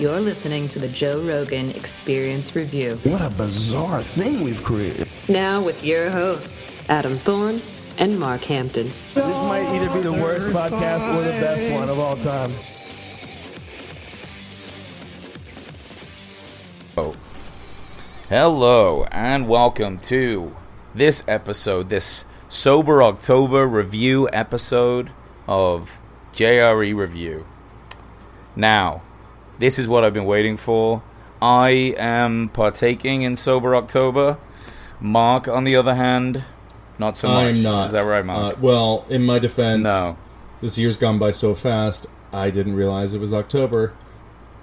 You're listening to the Joe Rogan Experience Review. What a bizarre thing we've created. Now with your hosts, Adam Thorne and Mark Hampton. This might either be the worst podcast or the best one of all time. Oh. Hello and welcome to this episode, this Sober October review episode of JRE Review. Now, this is what I've been waiting for. I am partaking in Sober October. Mark, on the other hand, not so much. I'm not. Is that right, Mark? Uh, well, in my defense, No. This year's gone by so fast. I didn't realize it was October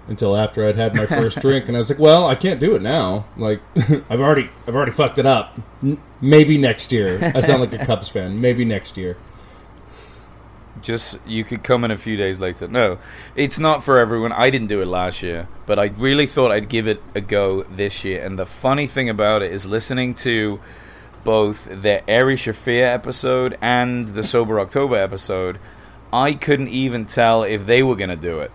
until after I'd had my first drink, and I was like, "Well, I can't do it now. Like, I've already, I've already fucked it up. N- maybe next year. I sound like a Cubs fan. Maybe next year. Just you could come in a few days later. No, it's not for everyone. I didn't do it last year, but I really thought I'd give it a go this year. And the funny thing about it is listening to both the Ari Shaffir episode and the Sober October episode, I couldn't even tell if they were gonna do it.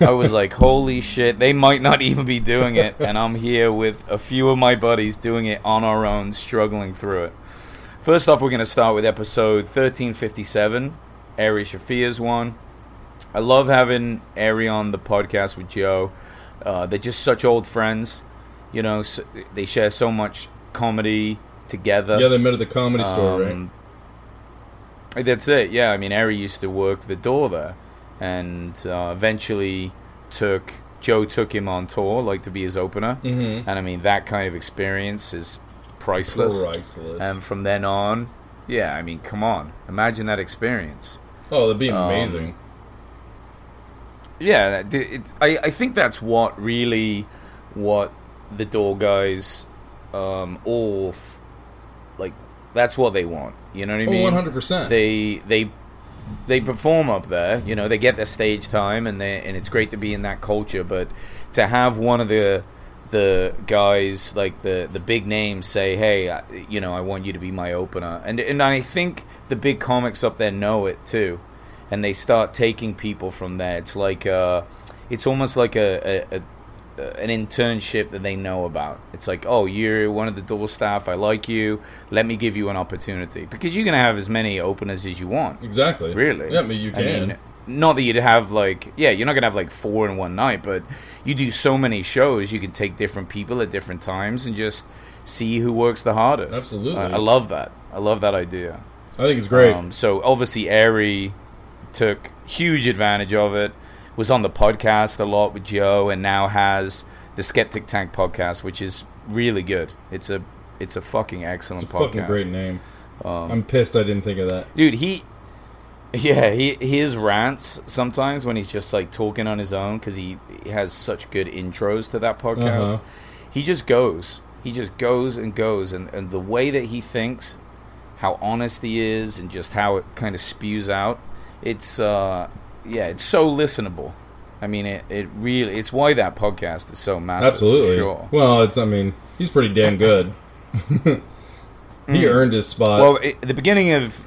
I was like, holy shit, they might not even be doing it, and I'm here with a few of my buddies doing it on our own, struggling through it. First off, we're going to start with episode 1357, Ari Shaffir's one. I love having Ari on the podcast with Joe. Uh, they're just such old friends. You know, s they share so much comedy together. Yeah, they met at the comedy store, right? Um, That's it. Yeah, I mean, Ari used to work the door there, and uh, eventually took Joe took him on tour, like to be his opener. Mm-hmm. And I mean, that kind of experience is priceless. Priceless. And from then on, yeah, I mean, come on, imagine that experience. Oh, that'd be um, amazing. Yeah, that- it, I I think that's what really what the door guys um all f- like that's what they want. You know what I Oh, mean? one hundred percent. they they they perform up there. You know, they get their stage time, and they and it's great to be in that culture. But to have one of the the guys like the the big names say, "Hey, I- you know, I want you to be my opener," and and I think the big comics up there know it too, and they start taking people from there. It's like uh, it's almost like a, a, a an internship that they know about. It's like, oh, you're one of the door staff. I like you. Let me give you an opportunity because you're gonna have as many openers as you want. exactly. Really? Yeah, mean, you can. I mean, not that you'd have like, yeah, you're not gonna have like four in one night, but you do so many shows. You can take different people at different times and just see who works the hardest. Absolutely. I, I love that. I love that idea. I think it's great. Um, so obviously, Ari took huge advantage of it. Was on the podcast a lot with Joe, and now has the Skeptic Tank podcast, which is really good. It's a it's a fucking excellent it's a podcast. fucking great name. Um, I'm pissed I didn't think of that. dude he yeah he his rants sometimes when he's just like talking on his own because he, he has such good intros to that podcast Uh-huh. he just goes he just goes and goes and, and the way that he thinks how honest he is and just how it kind of spews out it's uh yeah it's so listenable i mean it, it really it's why that podcast is so massive for Absolutely. sure Well, it's. I mean, he's pretty damn good. he earned his spot. Mm. Well, it, the beginning of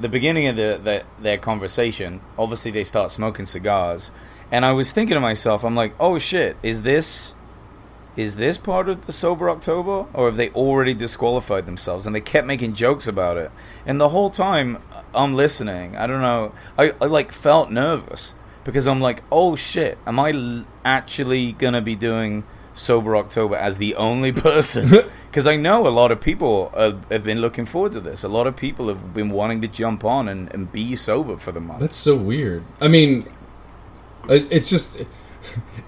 the beginning of the, the their conversation, obviously they start smoking cigars, and I was thinking to myself, I'm like, oh shit, is this is this part of the sober October, or have they already disqualified themselves? And they kept making jokes about it, and the whole time I'm listening, I don't know, I, I like felt nervous because I'm like, oh shit, am I l- actually gonna be doing sober October as the only person? Because I know a lot of people uh, have been looking forward to this. A lot of people have been wanting to jump on and, and be sober for the month. That's so weird. I mean, it's just.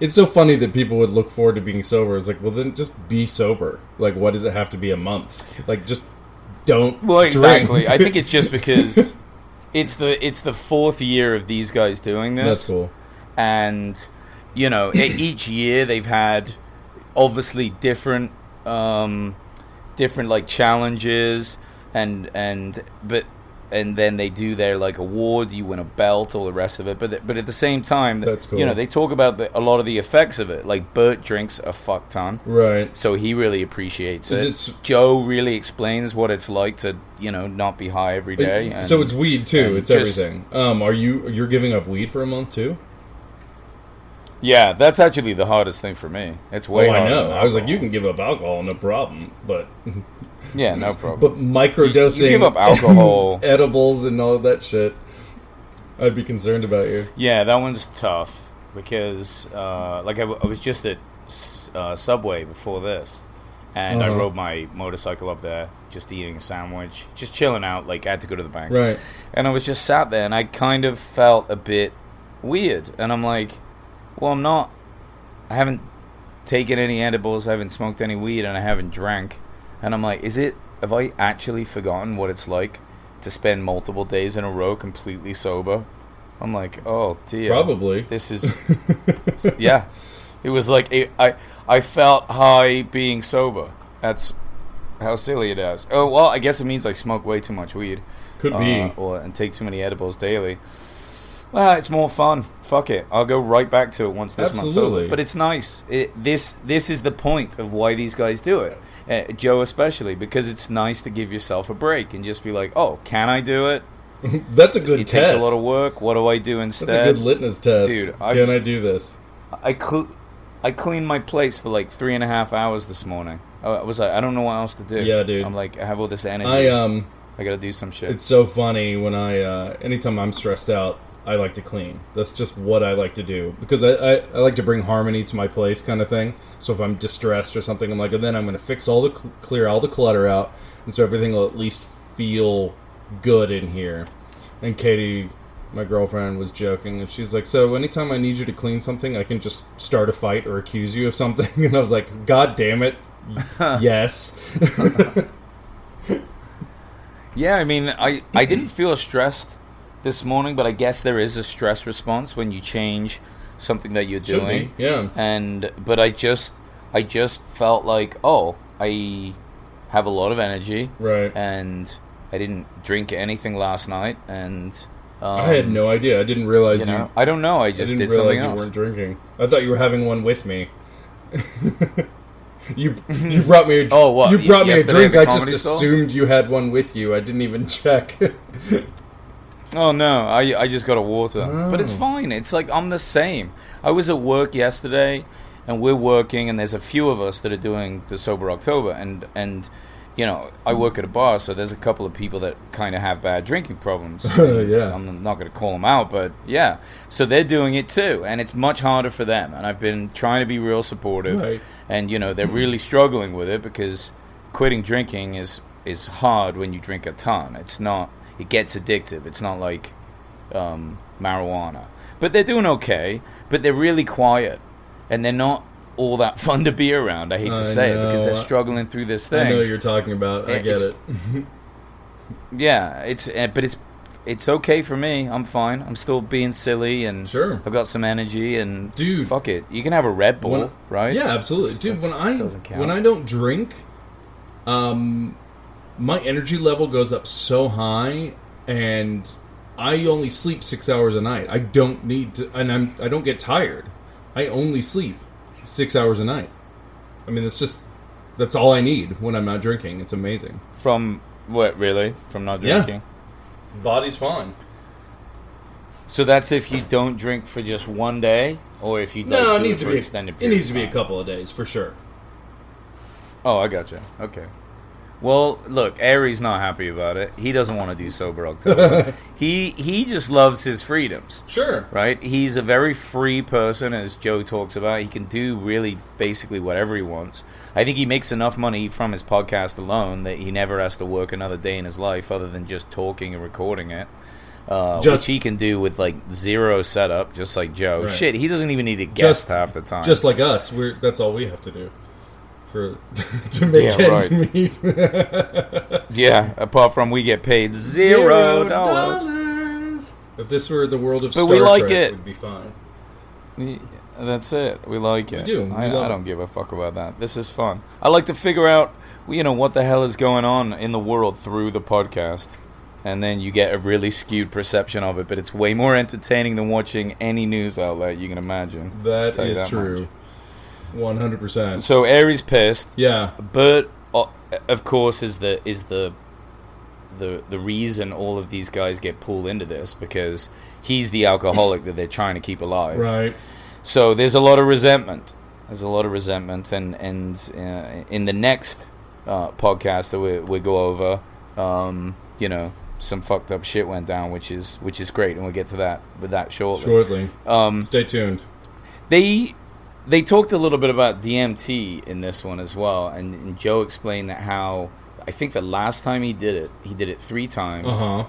It's so funny that people would look forward to being sober. It's like, well, then just be sober. Like, what does it have to be a month? Like, just don't. Well, exactly. I think it's just because it's the it's the fourth year of these guys doing this. that's cool. and you know each year they've had obviously different um different like challenges and and but and then they do their like award you win a belt all the rest of it but th- but at the same time That's cool. you know they talk about the, a lot of the effects of it like Bert drinks a fuck ton Right. so he really appreciates it. it Joe really explains what it's like to, you know, not be high every day. and- so it's weed too. It's just- everything. Um, are you you're giving up weed for a month too? Yeah, that's actually the hardest thing for me. It's way oh, I know. I was like, you can give up alcohol, no problem, but Yeah, no problem. but microdosing, you give up alcohol. edibles, and all of that shit. I'd be concerned about you. Yeah, that one's tough because, uh, like, I, w- I was just at uh, Subway before this, and I Uh-huh. rode my motorcycle up there, just eating a sandwich, just chilling out. Like, I had to go to the bank, Right. and I was just sat there, and I kind of felt a bit weird, and I'm like, well, I'm not. I haven't taken any edibles, I haven't smoked any weed, and I haven't drank, and I'm like, is it? Have I actually forgotten what it's like to spend multiple days in a row completely sober? I'm like, oh dear. Probably. This is, yeah. It was like it, I I felt high being sober. That's how silly it is. Oh well, I guess it means I smoke way too much weed, Could be. uh, or and take too many edibles daily. Well, it's more fun. Fuck it, I'll go right back to it once this month's Absolutely. over. But it's nice. It, this this is the point of why these guys do it. Uh, Joe especially because it's nice to give yourself a break and just be like, oh, can I do it? That's a good It test. takes a lot of work. What do I do That's instead? a good litmus test. Dude, I- Can I do this? I cl- I cleaned my place for like three and a half hours this morning. I I was like, I don't know what else to do. Yeah, dude. I'm like, I have all this energy. I um, I gotta do some shit. it's so funny when I uh, anytime I'm stressed out, I like to clean. That's just what I like to do because I, I, I like to bring harmony to my place, kind of thing. So if I'm distressed or something, I'm like, and then I'm going to fix all the cl- clear all the clutter out, and so everything will at least feel good in here. And Katie, my girlfriend, was joking, and she's like, "So anytime I need you to clean something, I can just start a fight or accuse you of something." And I was like, "God damn it, yes." yeah, I mean, I I didn't feel stressed this morning, but I guess there is a stress response when you change something that you're Should doing. be, yeah. And but I just I just felt like, oh, I have a lot of energy, Right. and I didn't drink anything last night, and um, I had no idea. I didn't realize You you. I don't know. I I just didn't did realize something you else. weren't drinking. I thought you were having one with me. you you brought me. A, Oh, what, You brought me a drink. I just assumed you had one with you. I didn't even check. Oh no, I I just got a water, but it's Oh. fine. It's like I'm the same. I was at work yesterday, and we're working, and there's a few of us that are doing the sober October, and and you know I work at a bar, so there's a couple of people that kind of have bad drinking problems. Yeah. I'm not going to call them out, but yeah, so they're doing it too, and it's much harder for them. And I've been trying to be real supportive, Right. and you know they're really struggling with it because quitting drinking is is hard when you drink a ton. It's not. It gets addictive. It's not like um, marijuana, but they're doing okay. But they're really quiet, and they're not all that fun to be around. I hate I to say it because they're struggling through this thing. I know what you're talking about. I get it's- it. Yeah, it's uh, but it's it's okay for me. I'm fine. I'm still being silly and Sure. I've got some energy and Dude. fuck it. You can have a Red Bull, right? Yeah, absolutely, That's- dude. When I when I don't drink, um, my energy level goes up so high, and I only sleep six hours a night. I don't need to, and I'm I don't get tired. I only sleep six hours a night. I mean, that's just that's all I need when I'm not drinking. It's amazing. From what really? From not Yeah. drinking. Body's fine. So that's if you don't drink for just one day, or if you No, like, it do needs it to for be extended. it needs of to be a couple of days for sure. Oh, I gotcha. Okay. Well, look, Ari's not happy about it. He doesn't want to do sober October. he he just loves his freedoms. Sure. right? He's a very free person, as Joe talks about. He can do really basically whatever he wants. I think he makes enough money from his podcast alone that he never has to work another day in his life other than just talking and recording it. Uh, Just- which he can do with like zero setup, just like Joe. Right. Shit, he doesn't even need a guest Just- half the time. Just like us, we're that's all we have to do for to make Yeah, ends right. meet. yeah, apart from we get paid zero dollars. If this were the world of But Star we like Trek, it. would be fine. Yeah, That's it. We like it. do. We I, I don't give a fuck about that. This is fun. I like to figure out, you know, what the hell is going on in the world through the podcast, and then you get a really skewed perception of it. But it's way more entertaining than watching any news outlet you can imagine. That is that true. One hundred percent. So Ari's pissed. Yeah. Bert, uh, of course, is the is the the the reason all of these guys get pulled into this because he's the alcoholic that they're trying to keep alive. Right. So there's a lot of resentment. There's a lot of resentment, and and uh, in the next uh, podcast that we we go over, um, you know, some fucked up shit went down, which is which is great, and we'll get to that with that shortly. Shortly. Um, Stay tuned. they they talked a little bit about DMT in this one as well, and, and Joe explained that how I think the last time he did it, he did it three times Uh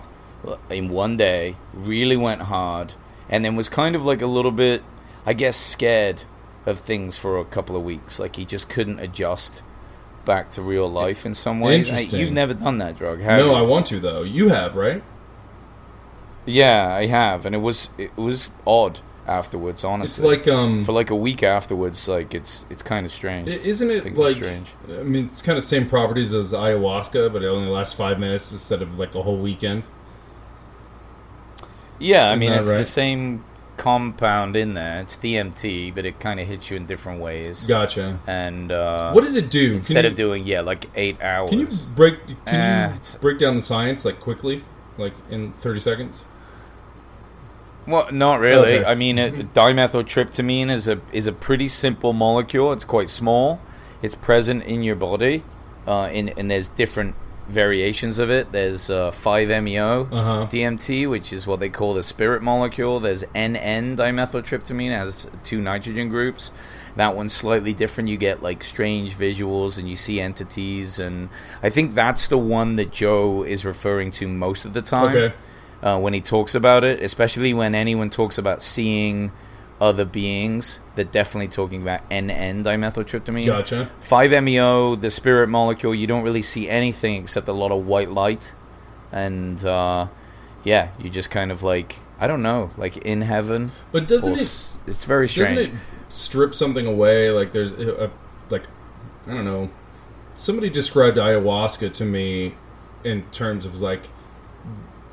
huh. in one day, really went hard, and then was kind of like a little bit, I guess, scared of things for a couple of weeks. Like he just couldn't adjust back to real life in some. Hey, Interesting. You've never done that drug, have No, you? I want to though. You have, right? Yeah, I have, and it was it was odd afterwards. Honestly, it's like um, for like a week afterwards, like it's it's kind of strange. isn't it Things like? strange. I mean, it's kind of same properties as ayahuasca, but it only lasts five minutes instead of like a whole weekend. Yeah, I mean it's the same compound in there. It's DMT, but it kind of hits you in different ways. Gotcha. And uh, what does it do? instead of doing yeah like eight hours? can you break? Can Ah, you break down the science like quickly, like in thirty seconds? Well, not really. Okay. I mean, it, dimethyltryptamine is a is a pretty simple molecule. It's quite small. It's present in your body, uh, in, and there's different variations of it. There's uh, 5-MeO Uh-huh. DMT, which is what they call the spirit molecule. There's NN dimethyltryptamine, has two nitrogen groups. That one's slightly different. You get like strange visuals and you see entities, and I think that's the one that Joe is referring to most of the time Okay. Uh, when he talks about it, especially when anyone talks about seeing other beings. They're definitely talking about NN dimethyltryptamine. Gotcha. 5-MeO, the spirit molecule, you don't really see anything except a lot of white light. And uh, yeah, you just kind of like, I don't know, like in heaven. But doesn't it s- it's very doesn't strange. it strip something away? Like there's a, a like I don't know. Somebody described ayahuasca to me in terms of like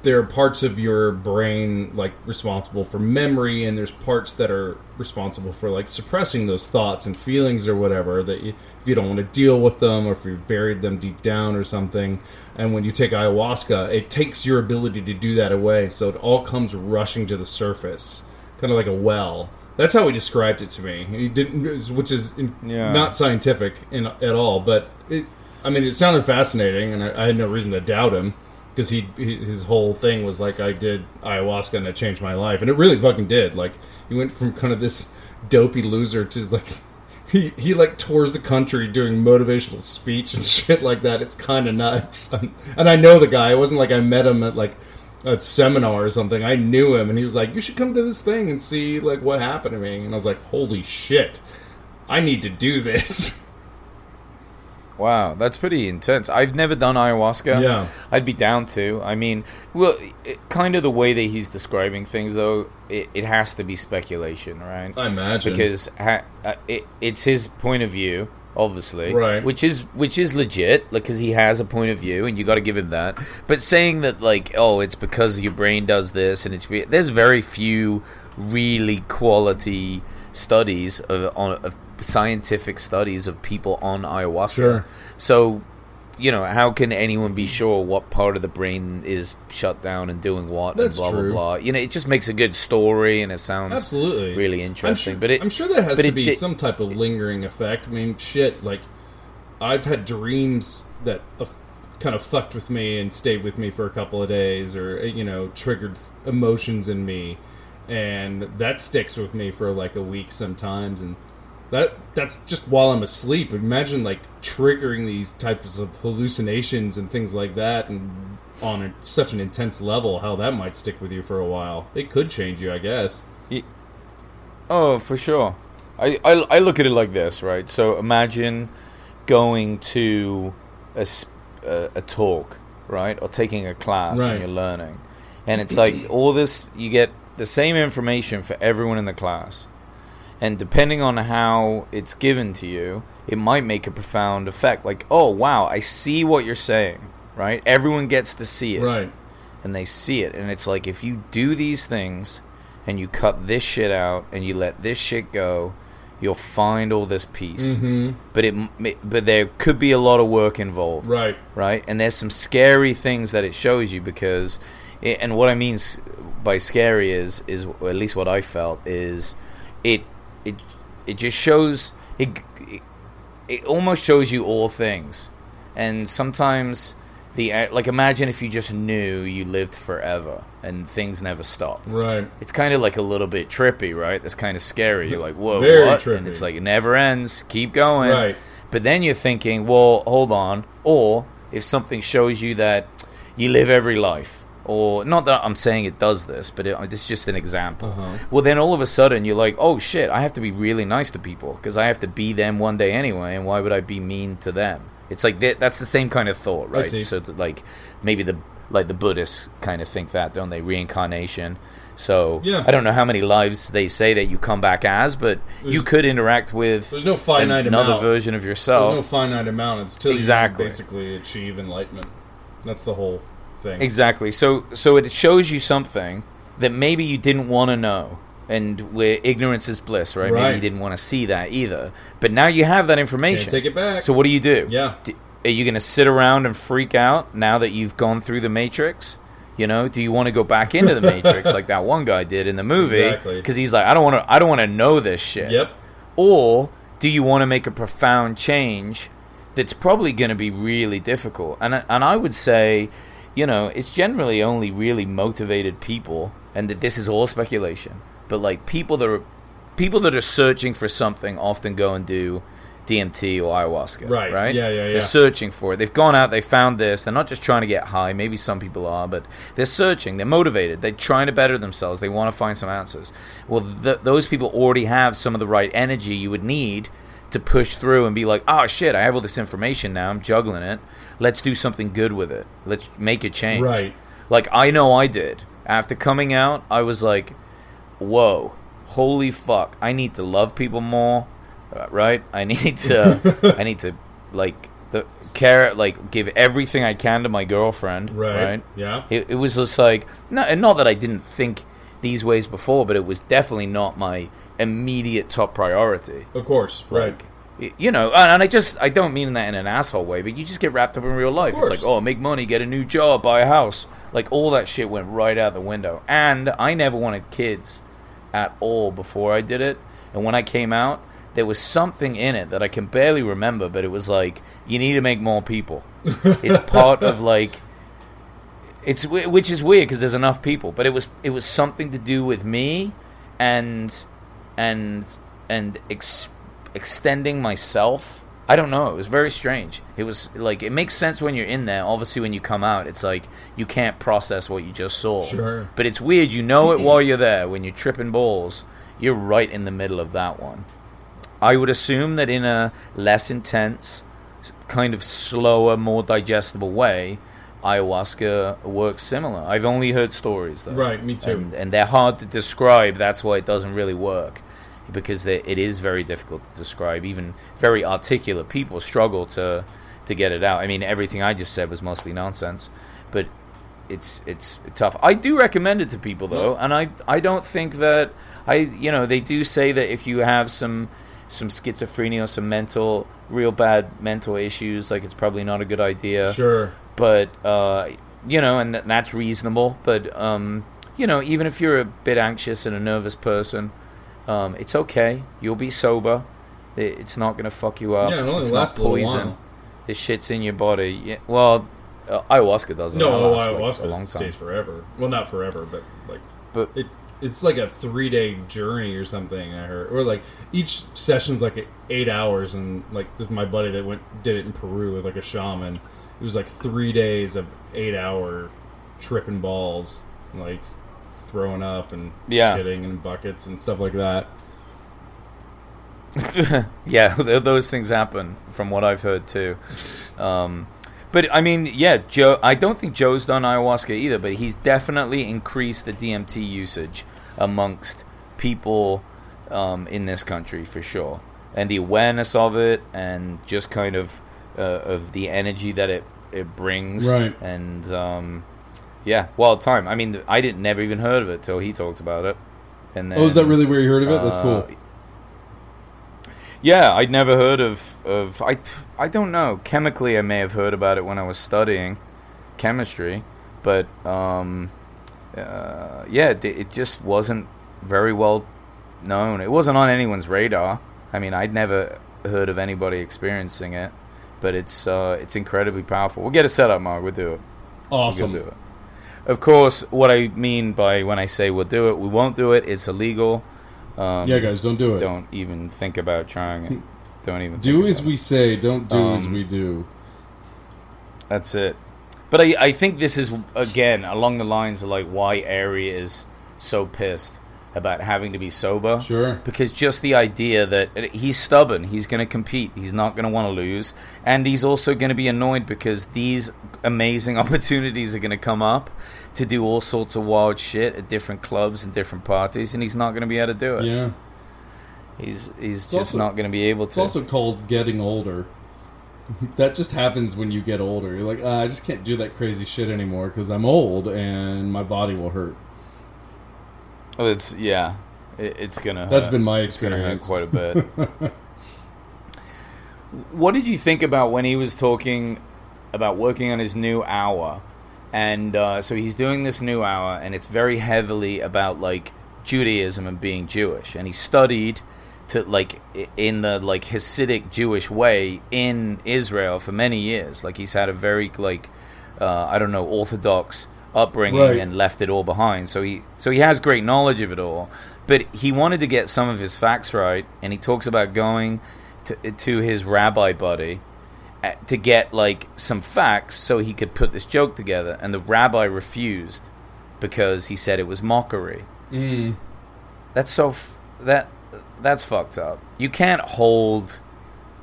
there are parts of your brain like responsible for memory and there's parts that are responsible for like suppressing those thoughts and feelings or whatever that you, if you don't want to deal with them or if you've buried them deep down or something and when you take ayahuasca it takes your ability to do that away so it all comes rushing to the surface kind of like a well. That's how he described it to me. He didn't which is in, Yeah. not scientific in, at all but it i mean it sounded fascinating and i, I had no reason to doubt him because he, he his whole thing was like I did ayahuasca and it changed my life, and it really fucking did. Like he went from kind of this dopey loser to like he he like tours the country doing motivational speech and shit like that. It's kind of nuts. and I know the guy. It wasn't like I met him at like a seminar or something. I knew him, and he was like, "You should come to this thing and see like what happened to me." And I was like, "Holy shit, I need to do this." Wow, that's pretty intense. I've never done ayahuasca. Yeah. I'd be down to. I mean, well, it, kind of the way that he's describing things, though, it, it has to be speculation, right? I imagine because ha- uh, it, it's his point of view, obviously, Right. Which is which is legit, because he has a point of view, and you got to give him that. But saying that, like, oh, it's because your brain does this, and it's there's very few really quality studies of on of scientific studies of people on ayahuasca. Sure. So. You know, how can anyone be sure what part of the brain is shut down and doing what That's and blah true. blah blah? You know, it just makes a good story and it sounds absolutely really I'm interesting. sure, but it, I'm sure that has to be some type of lingering effect. I mean, shit, like I've had dreams that kind of fucked with me and stayed with me for a couple of days, or uh, you know, triggered emotions in me, and that sticks with me for like a week sometimes, and that that's just while I'm asleep. Imagine like triggering these types of hallucinations and things like that, and on a, such an intense level, how that might stick with you for a while. It could change you, I guess. Oh, for sure. I, I, I look at it like this, right? So imagine going to a a talk, right? Or taking a class Right. and you're learning. And it's like all this, you get the same information for everyone in the class. And depending on how it's given to you, it might make a profound effect. Like, oh, wow, I see what you're saying, right? Everyone gets to see it Right. and they see it and it's like if you do these things and you cut this shit out and you let this shit go you'll find all this peace Mm-hmm. but it but there could be a lot of work involved Right. right and there's some scary things that it shows you because it, and what i mean by scary is is or at least what i felt is it it it just shows it, it it almost shows you all things, and sometimes the like imagine if you just knew you lived forever and things never stopped. Right. It's kind of like a little bit trippy, right? That's kind of scary. You're like, whoa, Very what? trippy. And it's like it never ends. Keep going. Right. But then you're thinking, well, hold on. Or if something shows you that you live every life, or not that I'm saying it does this, but it, this is just an example. Uh-huh. Well, then all of a sudden you're like, oh shit, I have to be really nice to people because I have to be them one day anyway, and why would I be mean to them? It's like that, that's the same kind of thought, right? So that, like maybe the like the Buddhists kind of think that, don't they? Reincarnation. So Yeah. I don't know how many lives they say that you come back as, but you could interact with There's no finite another amount. version of yourself. There's no finite amount. It's till Exactly. you basically achieve enlightenment. That's the whole thing. Exactly. So so it shows you something that maybe you didn't want to know. And where ignorance is bliss, right? Maybe you didn't want to see that either. But now you have that information. Can't take it back. So what do you do? Yeah. D- Are you going to sit around and freak out now that you've gone through the Matrix? You know, do you want to go back into the Matrix like that one guy did in the movie? Exactly. Because he's like, I don't want to. I don't want to know this shit. Yep. Or do you want to make a profound change that's probably going to be really difficult? And and I would say, you know, it's generally only really motivated people, and that this is all speculation. But like people that are people that are searching for something often go and do DMT or ayahuasca. Right. Right. Yeah, yeah, yeah. They're searching for it. They've gone out. They found this. They're not just trying to get high. Maybe some people are, but they're searching. They're motivated. They're trying to better themselves. They want to find some answers. Well, th- those people already have some of the right energy you would need to push through and be like, oh shit, I have all this information now. I'm juggling it. Let's do something good with it. Let's make a change. Right. Like I know I did. After coming out, I was like, whoa, holy fuck, I need to love people more, uh, right? I need to, I need to, like, the care, like, give everything I can to my girlfriend, Right. right? Yeah. It, it was just like, no, and not that I didn't think these ways before, but it was definitely not my immediate top priority. Of course. Right. Like, you know, and, and I just I don't mean that in an asshole way, but you just get wrapped up in real life. It's like, oh, make money, get a new job, buy a house. Like all that shit went right out the window. And I never wanted kids at all before I did it. And when I came out, there was something in it that I can barely remember, but it was like you need to make more people. it's part of like it's which is weird because there's enough people, but it was it was something to do with me and and and ex- extending myself. I don't know. It was very strange. It was like it makes sense when you're in there. Obviously, when you come out, it's like you can't process what you just saw. Sure. But it's weird. You know it mm-hmm. while you're there. When you're tripping balls, you're right in the middle of that one. I would assume that in a less intense, kind of slower, more digestible way, ayahuasca works similar. I've only heard stories though. Right, me too. And, and they're hard to describe. That's why it doesn't really work. Because it is very difficult to describe. Even very articulate people struggle to to get it out. I mean, everything I just said was mostly nonsense, but it's it's tough. I do recommend it to people though, and I I don't think that I you know they do say that if you have some some schizophrenia or some mental real bad mental issues, like it's probably not a good idea Sure. but uh, you know, and th- that's reasonable. But um, you know, even if you're a bit anxious and a nervous person, um, it's okay. You'll be sober. It's not gonna fuck you up. Yeah, it only it's lasts not poison. This shit's in your body. Yeah, well, uh, ayahuasca doesn't. No, That lasts, like, ayahuasca a long time. stays forever. Well, not forever, but like But it. It's like a three day journey or something. I heard, or like each session's like eight hours, and like this my buddy that went did it in Peru with like a shaman. It was like three days of eight hour tripping balls, like throwing up and Yeah. shitting in buckets and stuff like that. yeah, those things happen from what I've heard too. Um, but I mean, yeah, Joe. I don't think Joe's done ayahuasca either, but he's definitely increased the DMT usage amongst people um, in this country for sure, and the awareness of it, and just kind of uh, of the energy that it it brings. Right. And um, yeah, wild time. I mean, I didn't never even heard of it till he talked about it. And then, oh, is that really where you heard of it? That's uh, cool. Yeah, I'd never heard of of I I don't know. Chemically, I may have heard about it when I was studying chemistry, but um, uh, yeah, it, it just wasn't very well known. It wasn't on anyone's radar. I mean, I'd never heard of anybody experiencing it, but it's uh, it's incredibly powerful. We'll get it set up, Mark. We'll do it. Awesome. We'll do it. Of course, what I mean by when I say we'll do it, we won't do it. It's illegal. Um, Yeah, guys, don't do it. Don't even think about trying it. Don't even Do as we say, don't do as Um, we do. That's it. But I, I think this is again along the lines of like why Ari is so pissed about having to be sober. Sure. Because just the idea that he's stubborn, he's going to compete, he's not going to want to lose, and he's also going to be annoyed because these amazing opportunities are going to come up to do all sorts of wild shit at different clubs and different parties, and he's not going to be able to do it. Yeah. He's he's just also- not going to be able to. It's also called getting older. that just happens when you get older. You're like, "Ah, I just can't do that crazy shit anymore because I'm old and my body will hurt. Oh, it's yeah, it, it's gonna. That's hurt. been my experience. quite a bit. what did you think about when he was talking about working on his new hour? And uh, so he's doing this new hour, and it's very heavily about like Judaism and being Jewish. And he studied to like in the like Hasidic Jewish way in Israel for many years. Like he's had a very like uh, I don't know Orthodox upbringing Right. and left it all behind. So he so he has great knowledge of it all. But he wanted to get some of his facts right, and he talks about going to to his rabbi buddy uh, to get like some facts so he could put this joke together. And the rabbi refused because he said it was mockery. Mm. That's so f- that that's fucked up. You can't hold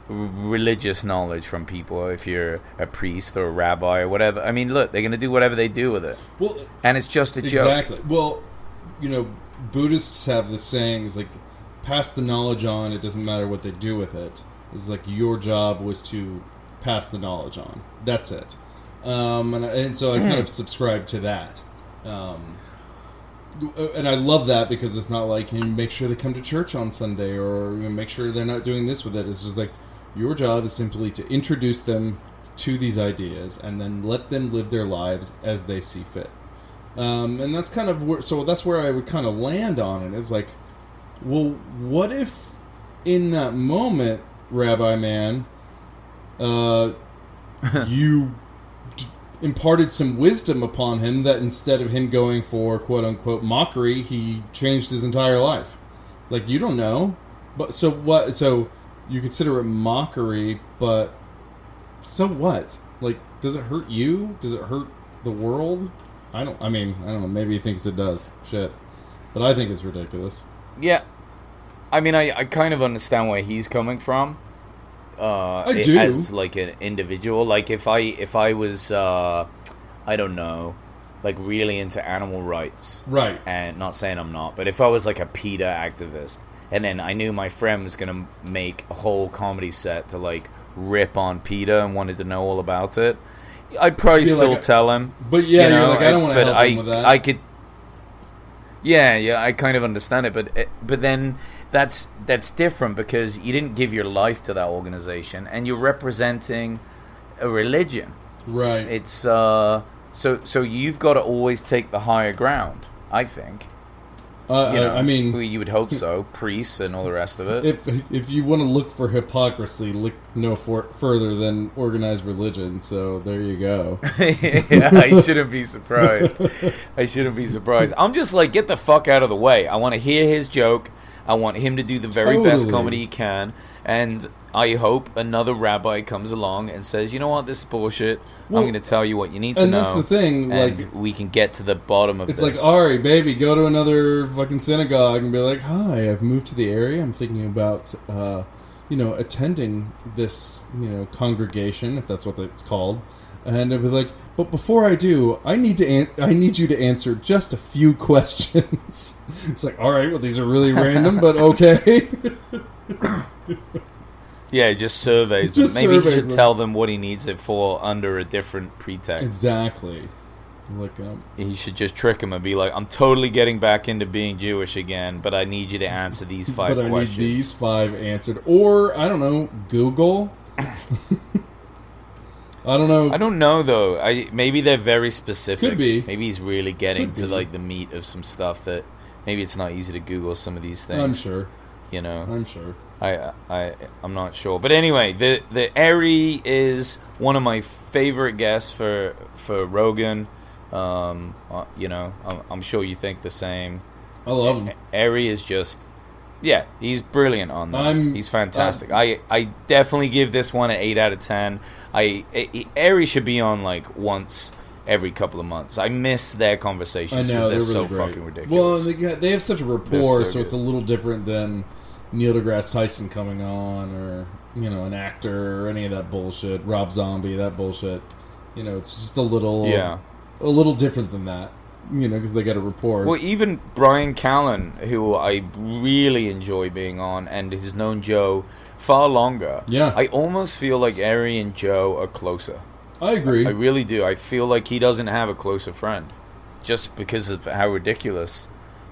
religious knowledge from people if you're a priest or a rabbi or whatever. I mean, look, they're going to do whatever they do with it, Well, and it's just a joke. exactly. Well, you know, Buddhists have this saying is like, pass the knowledge on. It doesn't matter what they do with it. It's like your job was to pass the knowledge on. That's it. Um, and, and so I kind of subscribe to that. Um, and I love that because it's not like you make sure they come to church on Sunday or you know, make sure they're not doing this with it. It's just like your job is simply to introduce them to these ideas and then let them live their lives as they see fit. Um, and that's kind of where, so that's where I would kind of land on it. Is like, well, what if in that moment, Rabbi Man, uh, you d- imparted some wisdom upon him that instead of him going for quote unquote mockery, he changed his entire life. Like you don't know, but so what? So you consider it mockery, but so what? Like, does it hurt you? Does it hurt the world? I don't. I mean, I don't know. Maybe he thinks it does. Shit, but I think it's ridiculous. Yeah, I mean, I, I kind of understand where he's coming from. Uh, I do. as like an individual. Like if I if I was uh, I don't know, like really into animal rights, Right. and not saying I'm not, but if I was like a PETA activist, and then I knew my friend was gonna make a whole comedy set to like rip on PETA and wanted to know all about it, I'd probably still like tell him. But yeah, you you're know, like, I don't want to help I, him with that. I could. Yeah, yeah, I kind of understand it, but eh, but then that's that's different because you didn't give your life to that organization, and you're representing a religion. right. It's uh, so so you've got to always take the higher ground. I think. Uh, You know, I mean, you would hope so. Priests and all the rest of it. if if you want to look for hypocrisy, look no for, further than organized religion. So there you go. yeah, I shouldn't be surprised. I shouldn't be surprised. I'm just like, get the fuck out of the way. I want to hear his joke. I want him to do the very best comedy he can. And I hope another rabbi comes along and says, you know what, this is bullshit. Well, I'm going to tell you what you need to and know. And that's the thing, And like- we can get to the bottom of It's this. It's like, Ari, baby, go to another fucking synagogue and be like, "Hi, I've moved to the area. I'm thinking about, uh, you know, attending this, you know, congregation, if that's what it's called." And I'd be like, "But before I do, I need to, an- I need you to answer just a few questions." it's like, all right, well, these are really random, but okay. yeah, just surveys Just them. Maybe he should them. tell them what he needs it for under a different pretext. exactly. Look up. He should just trick him and be like, I'm totally getting back into being Jewish again, but I need you to answer these five but I questions. need these five answered, or I don't know, Google. I don't know. I don't know though. I maybe they're very specific. Could be. Maybe he's really getting to like the meat of some stuff that maybe it's not easy to Google some of these things. I'm sure. You know, I'm sure. I I I'm not sure, but anyway, the the Ari is one of my favorite guests for for Rogan. Um, uh, you know, I'm, I'm sure you think the same. I love him. Ari is just, yeah, he's brilliant on that. I'm- he's fantastic. I I definitely give this one an eight out of ten. I Ari should be on like once every couple of months. I miss their I conversations know because they're they're, really so great. fucking ridiculous. Well, they, got, they have such a rapport, so so, it's a little different than Neil deGrasse Tyson coming on, or you know, an actor, or any of that bullshit. Rob Zombie, that bullshit. You know, it's just a little, yeah. a little different than that. You know, because they got a report. Well, even Bryan Callen, who I really enjoy being on, and has known Joe far longer. Yeah. I almost feel like Ari and Joe are closer. I agree. I really do. I feel like he doesn't have a closer friend, just because of how ridiculous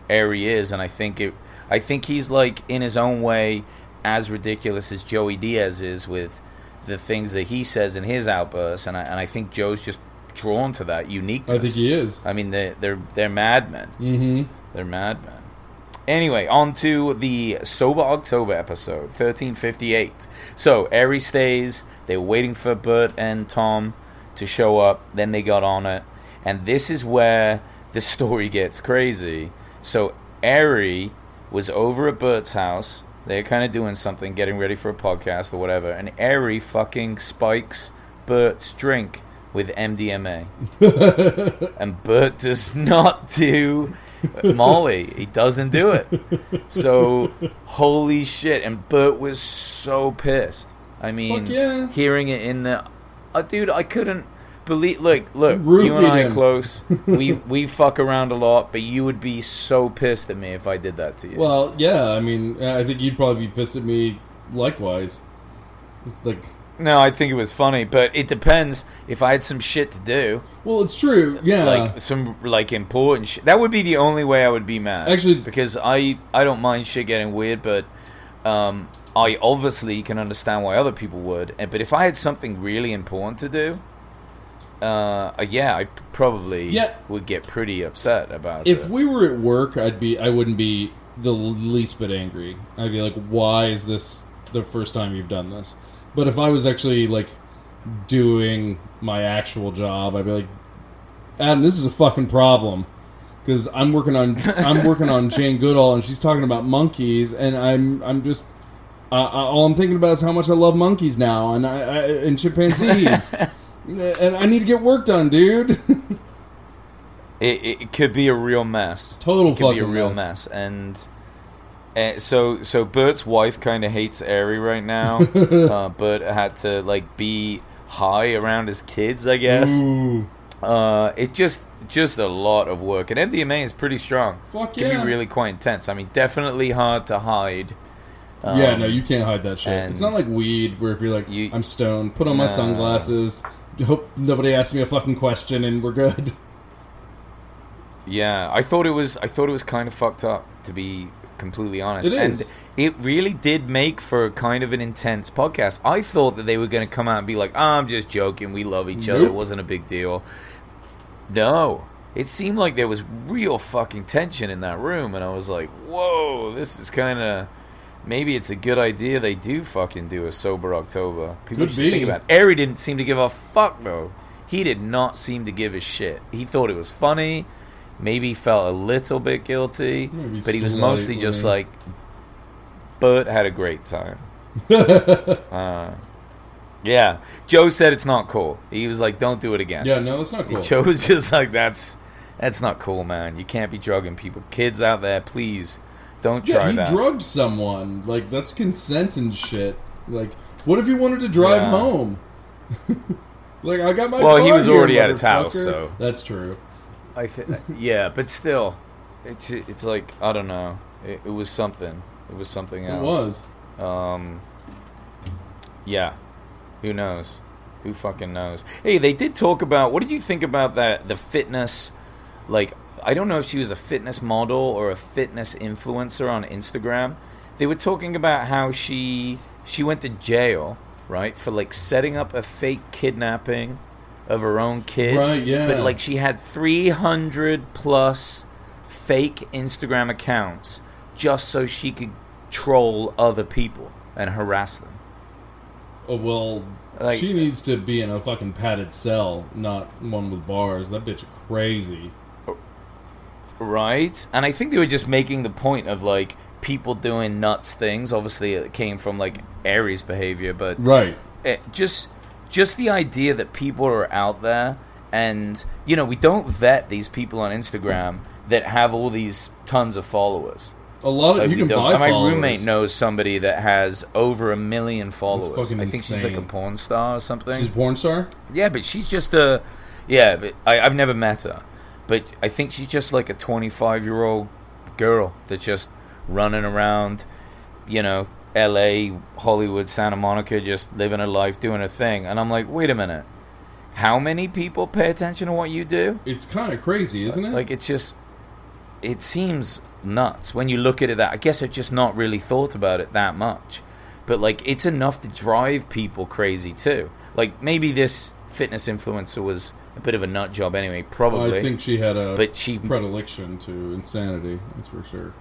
Ari is, and I think it. I think he's like in his own way as ridiculous as Joey Diaz is with the things that he says in his outbursts, and I and I think Joe's just drawn to that uniqueness. I think he is. I mean, they they're they're madmen. Mm-hmm. They're madmen. Anyway, on to the Sober October episode, 1358. So, Ari stays. They were waiting for Bert and Tom to show up. Then they got on it. And this is where the story gets crazy. So, Ari was over at Bert's house. They're kind of doing something, getting ready for a podcast or whatever. And Ari fucking spikes Bert's drink with MDMA. and Bert does not do Molly. He doesn't do it. So, holy shit. And Bert was so pissed. I mean, yeah. hearing it in the. Uh, dude, I couldn't believe. Look, look, You you and I are him. close. we we fuck around a lot, but you would be so pissed at me if I did that to you. Well, yeah. I mean, I think you'd probably be pissed at me likewise. It's like, no, I think it was funny, but it depends. If I had some shit to do, well, it's true. Yeah. like some like important shit, that would be the only way I would be mad. Actually- because I I don't mind shit getting weird, but um, I obviously can understand why other people would. But if I had something really important to do, uh, yeah, I probably Yeah. would get pretty upset about if it. we were at work, I'd be. I wouldn't be the least bit angry. I'd be like, "Why is this the first time you've done this?" But if I was actually like doing my actual job, I'd be like, "Adam, this is a fucking problem." Because I'm working on I'm working on Jane Goodall, and she's talking about monkeys, and I'm I'm just uh, uh, all I'm thinking about is how much I love monkeys now, and I, I and chimpanzees, and I need to get work done, dude. it, it could be a real mess. Total it could be a fucking real mess. mess, and. Uh, so so Bert's wife kind of hates Ari right now. uh, Bert had to like be high around his kids, I guess. Ooh. Uh, it just just a lot of work, and MDMA is pretty strong. Fuck Can yeah. be really quite intense. I mean, definitely hard to hide. Um, yeah, no, you can't hide that shit. It's not like weed, where if you're like, you- I'm stoned, put on my sunglasses, hope nobody asks me a fucking question, and we're good. Yeah, I thought it was. I thought it was kind of fucked up, to be completely honest. It is. and it really did make for kind of an intense podcast. I thought that they were going to come out and be like, oh, "I'm just joking. We love each other. It wasn't a big deal." No, it seemed like there was real fucking tension in that room, and I was like, "Whoa, this is kind of." Maybe it's a good idea they do fucking do a sober October. People Could should think about. It. Ari didn't seem to give a fuck though. He did not seem to give a shit. He thought it was funny. Maybe felt a little bit guilty, Maybe but he was mostly just like. Bert had a great time. uh, yeah, Joe said it's not cool. He was like, "Don't do it again." Yeah, no, that's not cool. Joe was just like, "That's that's not cool, man. You can't be drugging people. Kids out there, please don't try yeah, he that." drugged someone. Like that's consent and shit. Like, what if he wanted to drive Yeah. home? like, I got my. Well, he car was here, already at his house, so- that's true. I th- yeah, but still, it's it's like I don't know. It, it was something. It was something else. It was. Um. Yeah. Who knows? Who fucking knows? Hey, they did talk about. What did you think about that? The fitness, like I don't know if she was a fitness model or a fitness influencer on Instagram. They were talking about how she she went to jail, right, for like setting up a fake kidnapping of her own kid. Right, yeah. But like she had three hundred plus fake Instagram accounts just so she could troll other people and harass them. Oh well, Like- she needs to be in a fucking padded cell, not one with bars. That bitch is crazy. Right? And I think they were just making the point of like people doing nuts things. Obviously, it came from like Ari's behavior, but Right. it, just just the idea that people are out there and you know we don't vet these people on Instagram that have all these tons of followers. A lot of Like, you can buy and my followers. roommate knows somebody that has over a million followers. I think she's like a porn star or something. She's a porn star. Yeah, but she's just a. Yeah, but I, I've never met her. But I think she's just like a 25 year old girl that's just running around, you know, LA, Hollywood, Santa Monica, just living her life, doing her thing. And I'm like, wait a minute. How many people pay attention to what you do? It's kind of crazy, isn't it? Like, it's just. It seems nuts when you look at it that. I guess I've just not really thought about it that much. But, like, it's enough to drive people crazy, too. Like, maybe this fitness influencer was a bit of a nut job anyway, probably. I think she had a but she. predilection to insanity. That's for sure.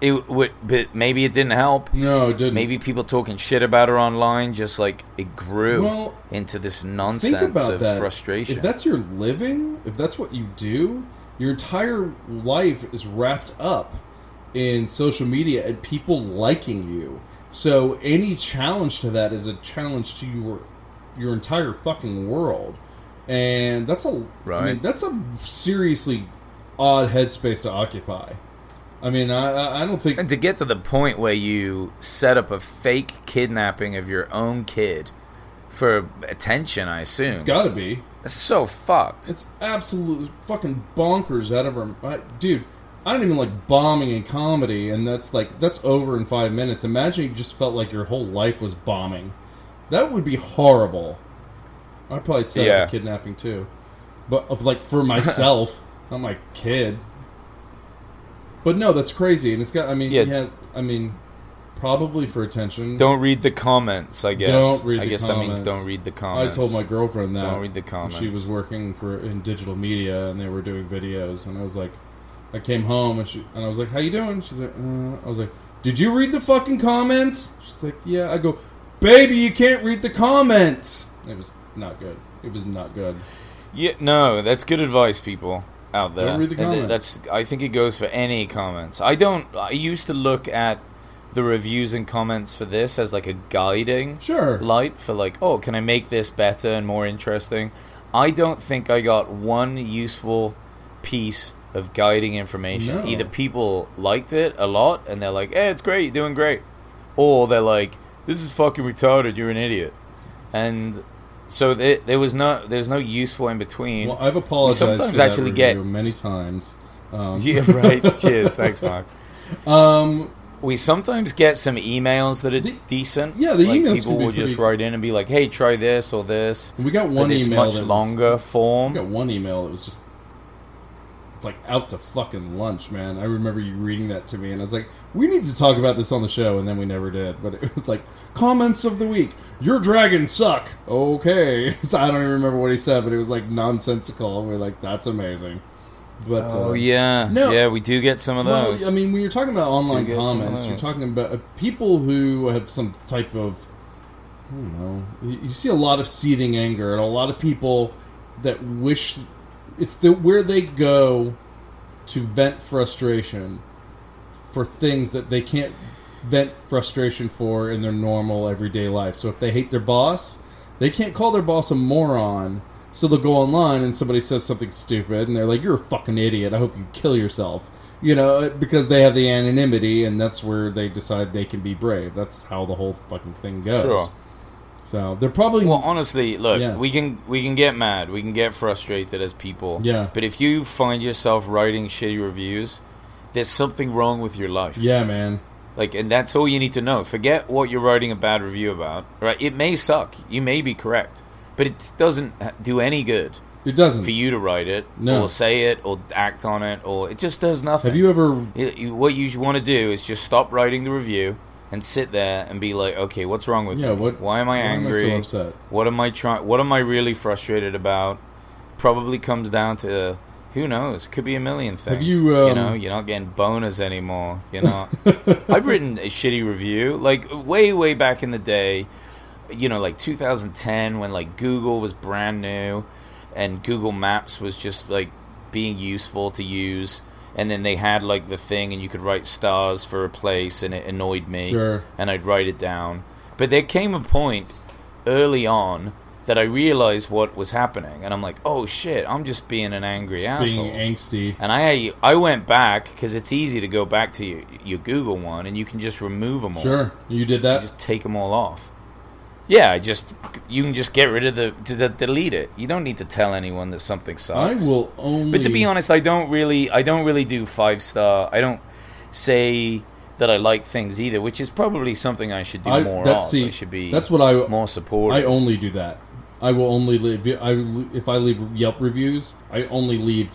It would, but maybe it didn't help. No, it didn't. Maybe people talking shit about her online just like it grew Well, into this nonsense of that. frustration. If that's your living, if that's what you do, your entire life is wrapped up in social media and people liking you. So any challenge to that is a challenge to your your entire fucking world, and that's a I mean, that's a seriously odd headspace to occupy. I mean, I I- don't think And to get to the point where you set up a fake kidnapping of your own kid for attention, I assume. it's got to be. It's so fucked. It's absolutely fucking bonkers out of our I, dude. I don't even like bombing in comedy, and that's like that's over in five minutes. Imagine you just felt like your whole life was bombing. That would be horrible. I'd probably set Yeah. up a kidnapping too, but of like for myself, not my kid. But no, that's crazy, and it's got. I mean, Yeah. yeah. I mean, probably for attention. Don't read the comments, I guess. Don't read I the guess that means comments. don't read the comments. I told my girlfriend that. Don't read the comments. She was working for in digital media, and they were doing videos, and I was like, I came home, and she and I was like, "How you doing?" She's like, uh, "I was like, did you read the fucking comments?" She's like, "Yeah." I go, "Baby, you can't read the comments." It was not good. It was not good. Yeah, no, that's good advice, people out there. Don't read the And comments. That's I think it goes for any comments. I don't. I used to look at the reviews and comments for this as like a guiding Sure. light for like, oh, can I make this better and more interesting? I don't think I got one useful piece of guiding information. No. Either people liked it a lot and they're like, "Hey, it's great, you're doing great," or they're like, "This is fucking retarded, you're an idiot," and so there, there was no there's no useful in between. Well, I've apologized sometimes that actually get- many times. Um, yeah, right. Cheers, thanks, Mark. um, We sometimes get some emails that are The- decent. yeah, the like emails people will just write in and be like, "Hey, try this or this." we got one email much was- longer form. got one email that was just like out to fucking lunch, man. I remember you reading that to me, and I was like, "We need to talk about this on the show," and then we never did. But it was like comments of the week: "Your dragons suck." Okay, so I don't even remember what he said, but it was like nonsensical. And we're like, "That's amazing." But Oh uh, yeah, no. yeah, we do get some of well, those. I mean, when you're talking about online get some of comments, you're talking about uh, people who have some type of, I don't know. You see a lot of seething anger and a lot of people that wish it's the where they go to vent frustration for things that they can't vent frustration for in their normal everyday life. So if they hate their boss, they can't call their boss a moron. So they'll go online and somebody says something stupid and they're like, "You're a fucking idiot. I hope you kill yourself." You know, uh, because they have the anonymity and that's where they decide they can be brave. That's how the whole fucking thing goes. Sure. So they're probably Well, honestly, look, Yeah. we can we can get mad, we can get frustrated as people. Yeah. But if you find yourself writing shitty reviews, there's something wrong with your life. yeah, man. Like, and that's all you need to know. Forget what you're writing a bad review about. Right? It may suck. You may be correct, but it doesn't do any good It doesn't. for you to write it No. or say it or act on it or it just does nothing. Have you ever It- you- what you want to do is just stop writing the review and sit there and be like, okay, what's wrong with Yeah, me? what- Why am I why am I angry? so upset? What am I trying? What am I really frustrated about? Probably comes down to Who knows? Could be a million things. you, you um, know, you're not getting boners anymore. You're not. I've written a shitty review, like way, way back in the day. You know, like 2010, when like Google was brand new, and Google Maps was just like being useful to use. And then they had like the thing, and you could write stars for a place, and it annoyed me. Sure. And I'd write it down. But there came a point early on that I realized what was happening, and I'm like, "Oh shit, I'm just being an angry asshole." being angsty. and I I went back because it's easy to go back to your, your Google one, and you can just remove them all. Sure, you did You that. just take them all off. Yeah, I just you can just get rid of the to the, delete it. You don't need to tell anyone that something sucks. I will only. But to be honest, I don't really I don't really do five star. I don't say that I like things either, which is probably something I should do I, more that's of. see, I should be that's what I more supportive. I only do that. I will only leave. I if I leave Yelp reviews, I only leave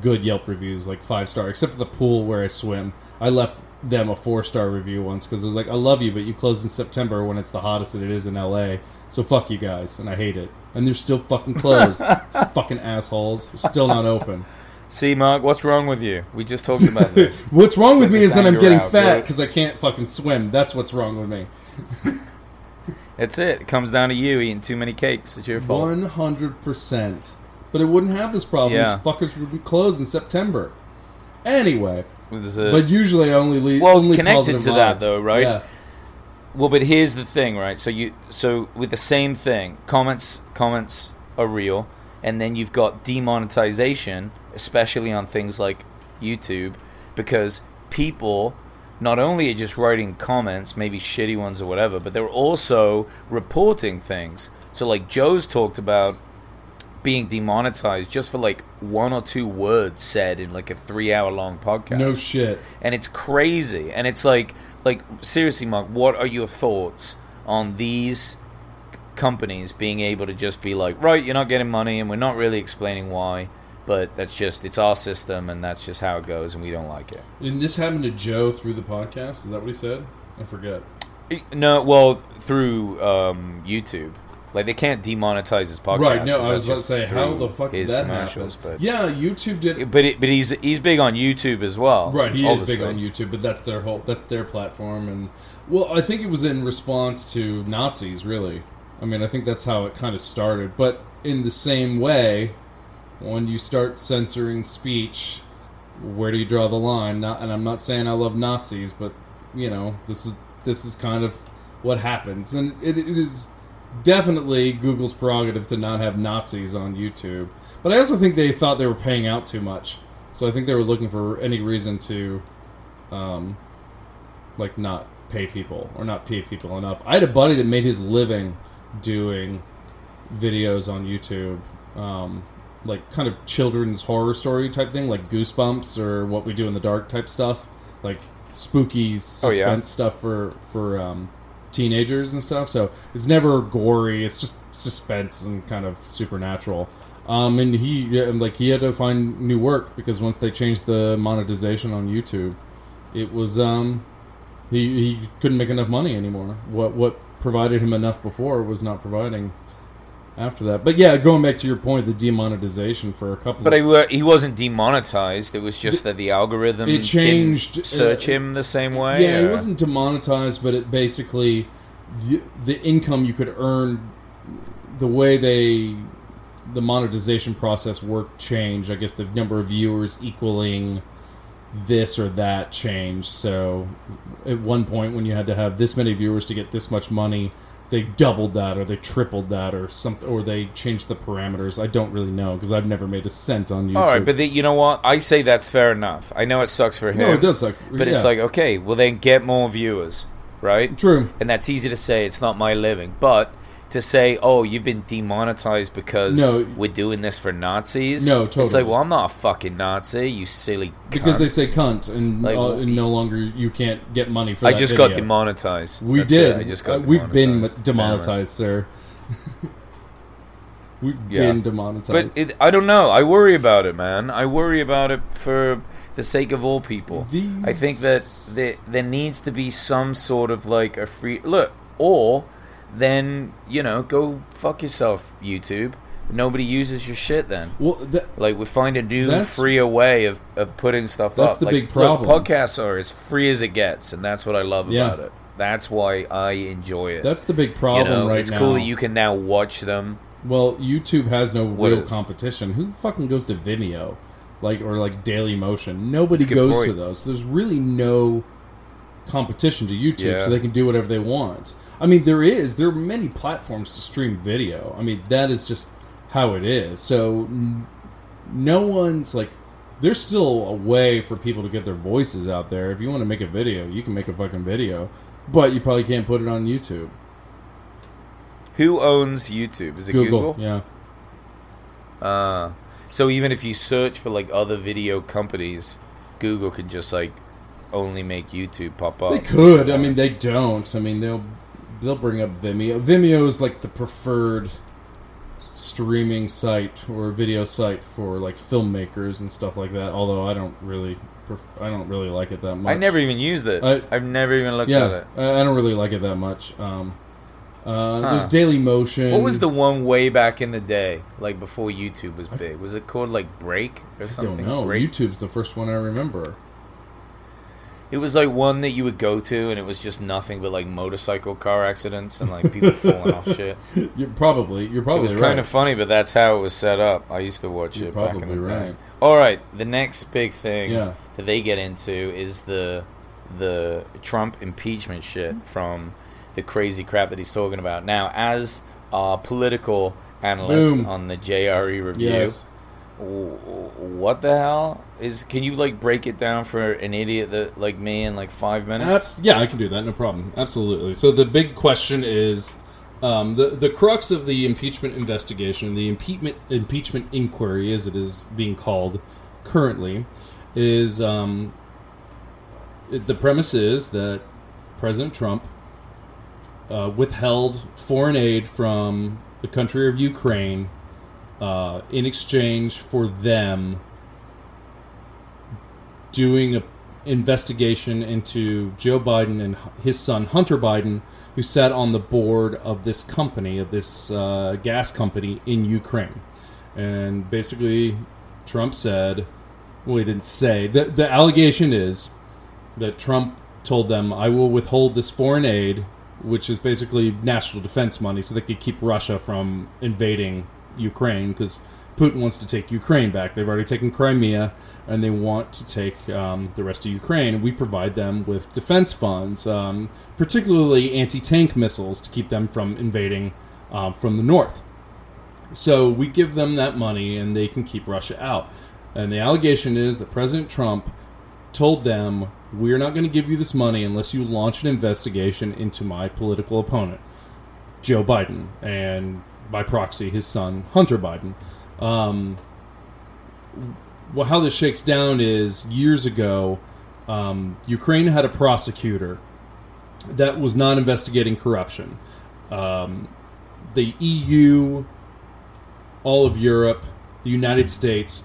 good Yelp reviews, like five star, except for the pool where I swim. I left them a four star review once because it was like, "I love you, but you close in September when it's the hottest that it is in LA. So fuck you guys," and I hate it. And they're still fucking closed. fucking assholes. They're still not open. See, Mark, what's wrong with you? We just talked about this. What's wrong with me is that I'm getting out, fat because I can't fucking swim. That's what's wrong with me. That's it. It comes down to you eating too many cakes. It's your fault. One hundred percent. But it wouldn't have this problem. Yeah. These fuckers would be closed in September. Anyway, There's a- but usually I only leave. Well, only connected to that, though, right? Yeah. Well, but here's the thing, right? So you so with the same thing, comments comments are real, and then you've got demonetization, especially on things like YouTube, because people not only are just writing comments, maybe shitty ones or whatever, but they're also reporting things. So like Joe's talked about being demonetized just for like one or two words said in like a three hour long podcast No shit. and it's crazy and it's like like seriously mark what are your thoughts on these companies being able to just be like right you're not getting money and we're not really explaining why but that's just it's our system and that's just how it goes and we don't like it And this happened to Joe through the podcast. Is that what he said? I forget. no well through um, youtube like they can't demonetize his podcast right. No, I was about to just say how the fuck did his that happen? but Yeah, YouTube did. but it, but he's he's big on youtube as well Right, he obviously. is big on YouTube, but that's their whole that's their platform, and well, I think it was in response to Nazis. Really, I mean, I think that's how it kind of started. But in the same way, when you start censoring speech, where do you draw the line? Not, and I'm not saying I love Nazis, but you know, this is this is kind of what happens, and it, it is definitely Google's prerogative to not have Nazis on YouTube. But I also think they thought they were paying out too much, so I think they were looking for any reason to, um, like not pay people or not pay people enough. I had a buddy that made his living doing videos on YouTube, um, like kind of children's horror story type thing, like Goosebumps or What We Do in the Dark type stuff, like spooky suspense Oh, yeah. stuff for for um, teenagers and stuff. So it's never gory. It's just suspense and kind of supernatural. Um, and he and, like he had to find new work because once they changed the monetization on YouTube, it was um, he he couldn't make enough money anymore. What what provided him enough before was not providing after that. But yeah, going back to your point, the demonetization for a couple. But of, I, he wasn't demonetized. It was just that the algorithm It changed, didn't search uh, him the same way. yeah, it or- wasn't demonetized, but it basically the, the income you could earn, the way they the monetization process worked changed. I guess the number of viewers equaling this or that changed. So at one point, when you had to have this many viewers to get this much money, they doubled that or they tripled that or some or they changed the parameters. I don't really know because I've never made a cent on YouTube. All right, but the, you know what? I say that's fair enough. I know it sucks for him. no, it does suck. But it's like, okay, well then get more viewers, right? true. And that's easy to say. It's not my living, but to say, oh, you've been demonetized because No. we're doing this for Nazis. No, It's totally. like, well, I'm not a fucking Nazi, you silly. Because cunt. they say cunt, and, Like, uh, and no longer you can't get money for that I that just video. got demonetized. We That's did. it. I just got Uh, we've been demonetized. demonetized, sir. we've Yeah. been But demonetized. it, I don't know. I worry about it, man. I worry about it for the sake of all people. I think that there, there needs to be some sort of like a free look, or then you know, go fuck yourself, YouTube. nobody uses your shit then. Well, th- Like we find a new, That's- freer way of, of putting stuff That's up. the Like, big look, problem. podcasts are as free as it gets, and that's what I love Yeah. about it. That's why I enjoy it. that's the big you problem know, right it's now. It's cool that you can now watch them. Well, YouTube has no What real is? competition. Who fucking goes to Vimeo, like or like Daily Motion? Nobody That's goes point. to those. There's really no competition to YouTube, Yeah. so they can do whatever they want. I mean, there is there are many platforms to stream video. I mean, that is just how it is. So n- no one's like. There's still a way for people to get their voices out there. If you want to make a video, you can make a fucking video, but you probably can't put it on YouTube. Who owns YouTube? Is it Google, Google? yeah. Uh, so even if you search for like other video companies, Google can just like only make YouTube pop up. They could. I mean, they don't. I mean, they'll they'll bring up Vimeo. Vimeo is like the preferred streaming site or video site for like filmmakers and stuff like that. Although I don't really, pref- I don't really like it that much. I never even used it. I- I've never even looked at it. I I don't really like it that much. Um, uh, There's Daily Motion. What was the one way back in the day, like before YouTube was big? Was it called like Break or I something? don't know. Break? YouTube's the first one I remember. It was like one that you would go to, and it was just nothing but like motorcycle car accidents and like people falling off shit. You're probably you're It probably was right. kind of funny, but that's how it was set up. I used to watch You're it back in the day. right. All right, the next big thing Yeah. that they get into is the the Trump impeachment shit from the crazy crap that he's talking about. Now, as a political analyst Boom. on the JRE review, Yes. What the hell is? Can you like break it down for an idiot that like me in like five minutes? Yeah, I can do that. No problem. Absolutely. So the big question is um, the the crux of the impeachment investigation, the impeachment impeachment inquiry, as it is being called currently, is um, the premise is that President Trump uh, withheld foreign aid from the country of Ukraine uh, in exchange for them doing a investigation into Joe Biden and his son Hunter Biden, who sat on the board of this company, of this uh, gas company in Ukraine. And basically, Trump said, well, he didn't say, the, the allegation is that Trump told them, I will withhold this foreign aid, which is basically national defense money, so they could keep Russia from invading Ukraine, because Putin wants to take Ukraine back. They've already taken Crimea, and they want to take um, the rest of Ukraine. And we provide them with defense funds, um, particularly anti tank missiles, to keep them from invading um, from the north. So we give them that money, and they can keep Russia out. And the allegation is that President Trump told them, We're not going to give you this money unless you launch an investigation into my political opponent, Joe Biden, and by proxy, his son, Hunter Biden. Um, well, how this shakes down is years ago, um, Ukraine had a prosecutor that was not investigating corruption. Um, the EU, all of Europe, the United States,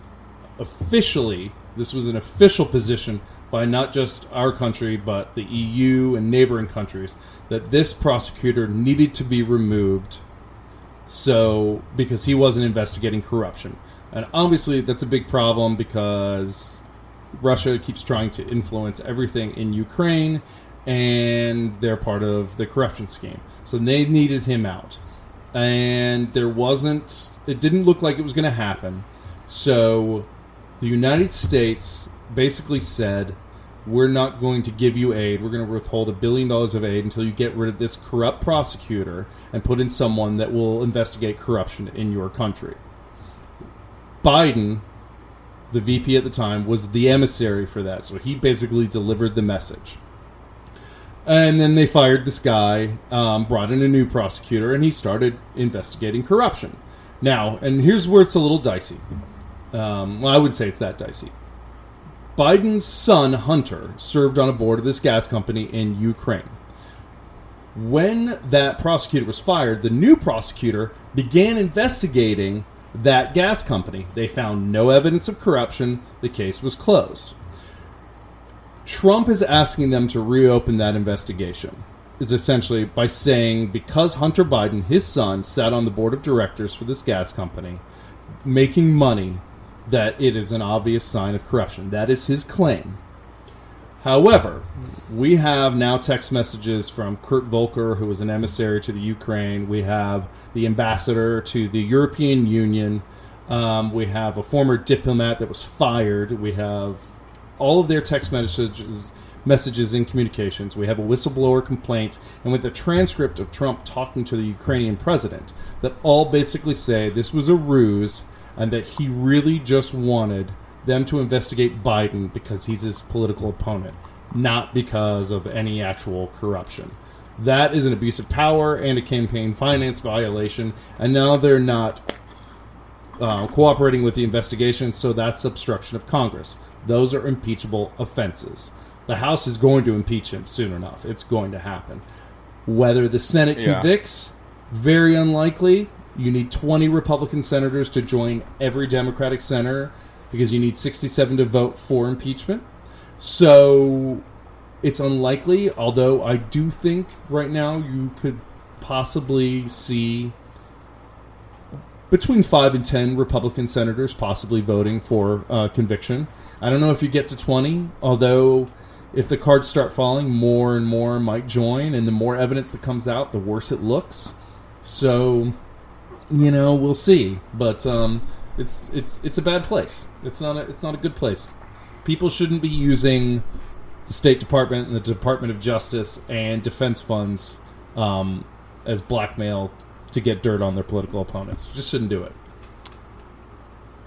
officially, this was an official position by not just our country, but the EU and neighboring countries, that this prosecutor needed to be removed so because he wasn't investigating corruption. And obviously that's a big problem because russia keeps trying to influence everything in ukraine and they're part of the corruption scheme. So they needed him out. And there wasn't it didn't look like it was going to happen. So the united states basically said we're not going to give you aid. We're going to withhold a billion dollars of aid until you get rid of this corrupt prosecutor and put in someone that will investigate corruption in your country. Biden, the VP at the time, was the emissary for that. So he basically delivered the message. And then they fired this guy, um, brought in a new prosecutor, and he started investigating corruption. Now, and here's where it's a little dicey. Um, well, I would say it's that dicey. Biden's son, Hunter, served on a board of this gas company in Ukraine. When that prosecutor was fired, the new prosecutor began investigating that gas company. They found no evidence of corruption. The case was closed. Trump is asking them to reopen that investigation. is essentially by saying because Hunter Biden, his son, sat on the board of directors for this gas company, making money, that it is an obvious sign of corruption. That is his claim. However, we have now text messages from Kurt Volker, who was an emissary to the Ukraine. We have the ambassador to the European Union. Um, we have a former diplomat that was fired. We have all of their text messages messages in communications. We have a whistleblower complaint, and with a transcript of Trump talking to the Ukrainian president that all basically say this was a ruse and that he really just wanted them to investigate Biden because he's his political opponent, not because of any actual corruption. That is an abuse of power and a campaign finance violation, and now they're not uh, cooperating with the investigation, so that's obstruction of Congress. Those are impeachable offenses. The House is going to impeach him soon enough. It's going to happen. Whether the Senate Yeah. convicts, very unlikely. You need 20 Republican senators to join every Democratic senator because you need 67 to vote for impeachment. So it's unlikely, although I do think right now you could possibly see between five and ten Republican senators possibly voting for uh, conviction. I don't know if you get to twenty, although if the cards start falling, more and more might join, and the more evidence that comes out, the worse it looks. So, you know, we'll see. But um, it's it's it's a bad place. It's not a it's not a good place. People shouldn't be using the State Department and the Department of Justice and defense funds um, as blackmail to get dirt on their political opponents. Just shouldn't do it.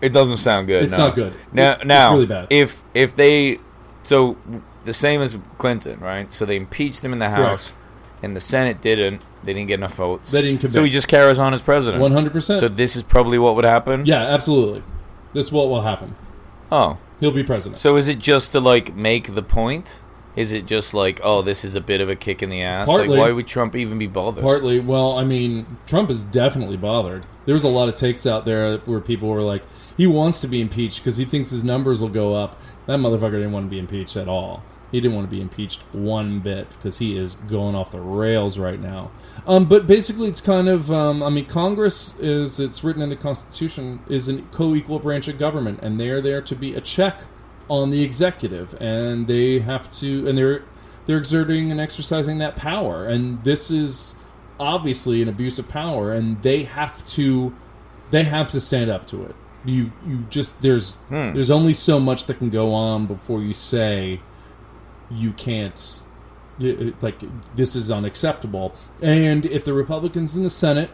It doesn't sound good. It's no. not good. Now, It- it's now, really bad. if if they, so the same as Clinton, right? So they impeached him in the House, and the Senate didn't. They didn't get enough votes. They didn't So he just carries on as president. One hundred percent. So this is probably what would happen. Yeah, absolutely. This is what will happen. Oh, He'll be president. so is it just to like make the point? Is it just like, oh, this is a bit of a kick in the ass? Partly. like, why would Trump even be bothered? Partly, well, I mean, Trump is definitely bothered. There was a lot of takes out there where people were like, he wants to be impeached because he thinks his numbers will go up. That motherfucker didn't want to be impeached at all. He didn't want to be impeached one bit because he is going off the rails right now. Um, but basically, it's kind of, um, I mean, Congress is, it's written in the Constitution, is a co equal branch of government, and they are there to be a check on the executive, and they have to, and they're they're exerting and exercising that power, and this is obviously an abuse of power, and they have to they have to stand up to it. You you just there's Hmm. there's only so much that can go on before you say you can't y- y- like this is unacceptable. And if the Republicans in the Senate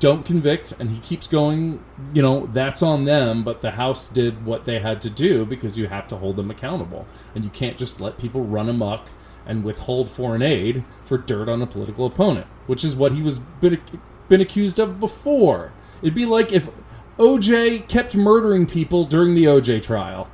don't convict and he keeps going, you know, that's on them, but the House did what they had to do because you have to hold them accountable. And you can't just let people run amok and withhold foreign aid for dirt on a political opponent, which is what he was been, been accused of before. It'd be like if OJ kept murdering people during the OJ trial.